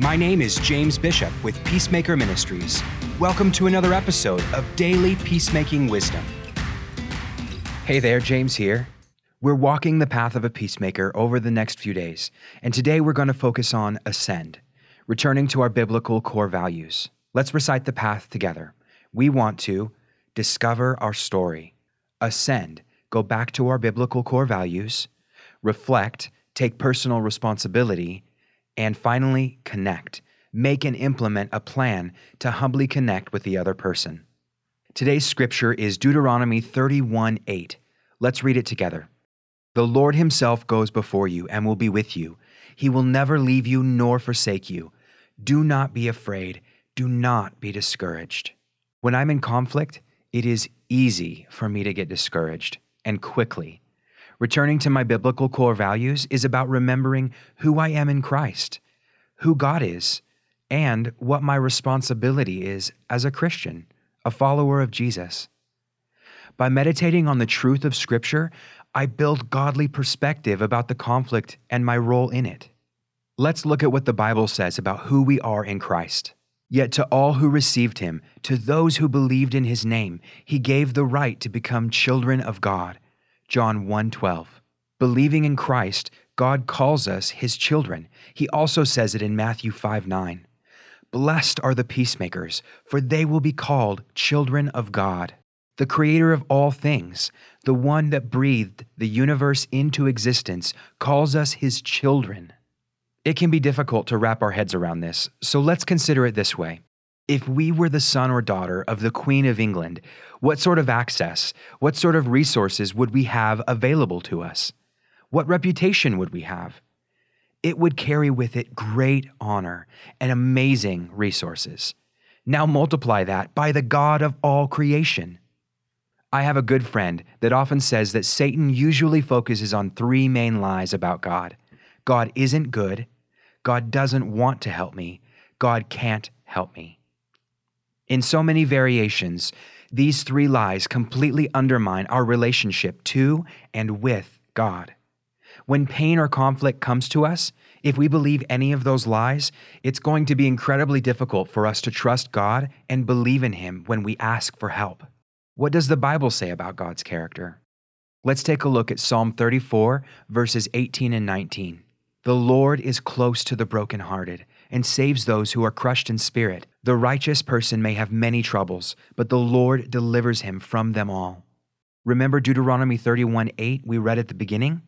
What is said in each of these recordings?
My name is James Bishop with Peacemaker Ministries. Welcome to another episode of Daily Peacemaking Wisdom. Hey there, James here. We're walking the path of a peacemaker over the next few days, and today we're going to focus on ascend, returning to our biblical core values. Let's recite the path together. We want to discover our story, ascend, go back to our biblical core values, reflect, take personal responsibility, and finally, connect, make and implement a plan to humbly connect with the other person. Today's scripture is Deuteronomy 31 8. Let's read it together. The Lord Himself goes before you and will be with you. He will never leave you nor forsake you. Do not be afraid. Do not be discouraged. When I'm in conflict, it is easy for me to get discouraged and quickly. Returning to my biblical core values is about remembering who I am in Christ, who God is, and what my responsibility is as a Christian, a follower of Jesus. By meditating on the truth of Scripture, I build godly perspective about the conflict and my role in it. Let's look at what the Bible says about who we are in Christ. Yet to all who received him, to those who believed in his name, he gave the right to become children of God. John 1:12. Believing in Christ, God calls us his children. He also says it in Matthew 5:9. Blessed are the peacemakers, for they will be called children of God. The creator of all things, the one that breathed the universe into existence, calls us his children. It can be difficult to wrap our heads around this, so let's consider it this way. If we were the son or daughter of the Queen of England, what sort of access, what sort of resources would we have available to us? What reputation would we have? It would carry with it great honor and amazing resources. Now multiply that by the God of all creation. I have a good friend that often says that Satan usually focuses on three main lies about God God isn't good, God doesn't want to help me, God can't help me. In so many variations, these three lies completely undermine our relationship to and with God. When pain or conflict comes to us, if we believe any of those lies, it's going to be incredibly difficult for us to trust God and believe in Him when we ask for help. What does the Bible say about God's character? Let's take a look at Psalm 34, verses 18 and 19. The Lord is close to the brokenhearted and saves those who are crushed in spirit. The righteous person may have many troubles, but the Lord delivers him from them all. Remember Deuteronomy 31 8 we read at the beginning?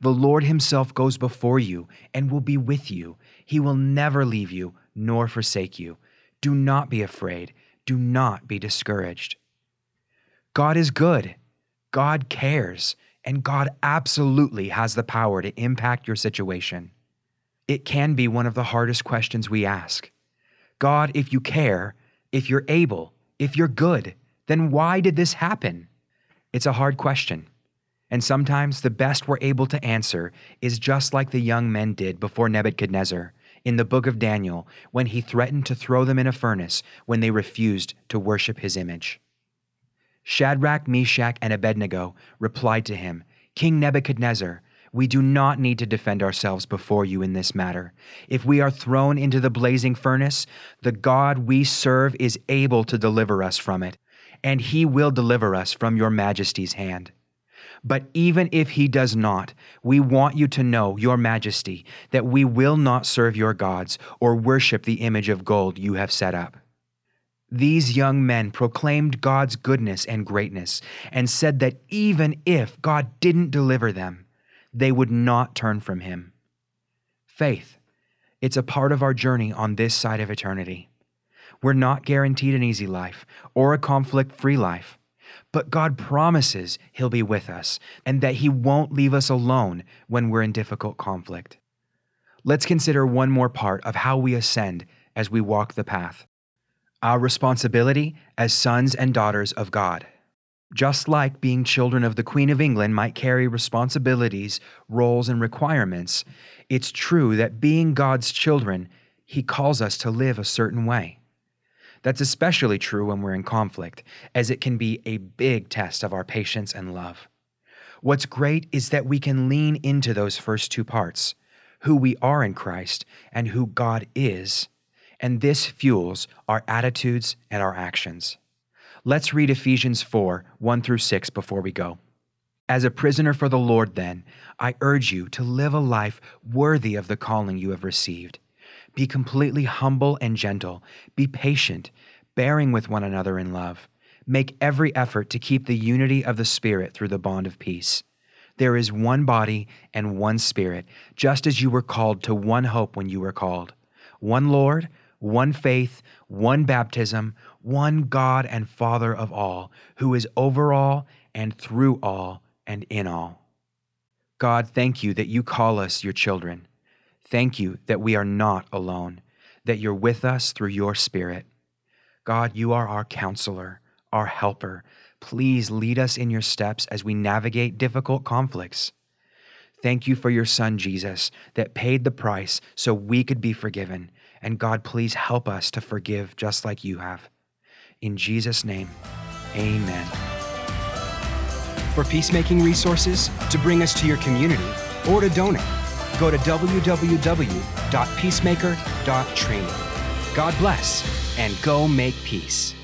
The Lord Himself goes before you and will be with you. He will never leave you nor forsake you. Do not be afraid. Do not be discouraged. God is good. God cares and God absolutely has the power to impact your situation. It can be one of the hardest questions we ask. God, if you care, if you're able, if you're good, then why did this happen? It's a hard question. And sometimes the best we're able to answer is just like the young men did before Nebuchadnezzar in the book of Daniel when he threatened to throw them in a furnace when they refused to worship his image. Shadrach, Meshach, and Abednego replied to him, King Nebuchadnezzar, we do not need to defend ourselves before you in this matter. If we are thrown into the blazing furnace, the God we serve is able to deliver us from it, and he will deliver us from your majesty's hand. But even if he does not, we want you to know, your majesty, that we will not serve your gods or worship the image of gold you have set up. These young men proclaimed God's goodness and greatness and said that even if God didn't deliver them, they would not turn from Him. Faith, it's a part of our journey on this side of eternity. We're not guaranteed an easy life or a conflict free life, but God promises He'll be with us and that He won't leave us alone when we're in difficult conflict. Let's consider one more part of how we ascend as we walk the path our responsibility as sons and daughters of God. Just like being children of the Queen of England might carry responsibilities, roles, and requirements, it's true that being God's children, He calls us to live a certain way. That's especially true when we're in conflict, as it can be a big test of our patience and love. What's great is that we can lean into those first two parts who we are in Christ, and who God is, and this fuels our attitudes and our actions. Let's read Ephesians 4 1 through 6 before we go. As a prisoner for the Lord, then, I urge you to live a life worthy of the calling you have received. Be completely humble and gentle. Be patient, bearing with one another in love. Make every effort to keep the unity of the Spirit through the bond of peace. There is one body and one Spirit, just as you were called to one hope when you were called. One Lord, one faith, one baptism, one God and Father of all, who is over all and through all and in all. God, thank you that you call us your children. Thank you that we are not alone, that you're with us through your Spirit. God, you are our counselor, our helper. Please lead us in your steps as we navigate difficult conflicts. Thank you for your Son, Jesus, that paid the price so we could be forgiven. And God, please help us to forgive just like you have. In Jesus' name, amen. For peacemaking resources, to bring us to your community, or to donate, go to www.peacemaker.training. God bless and go make peace.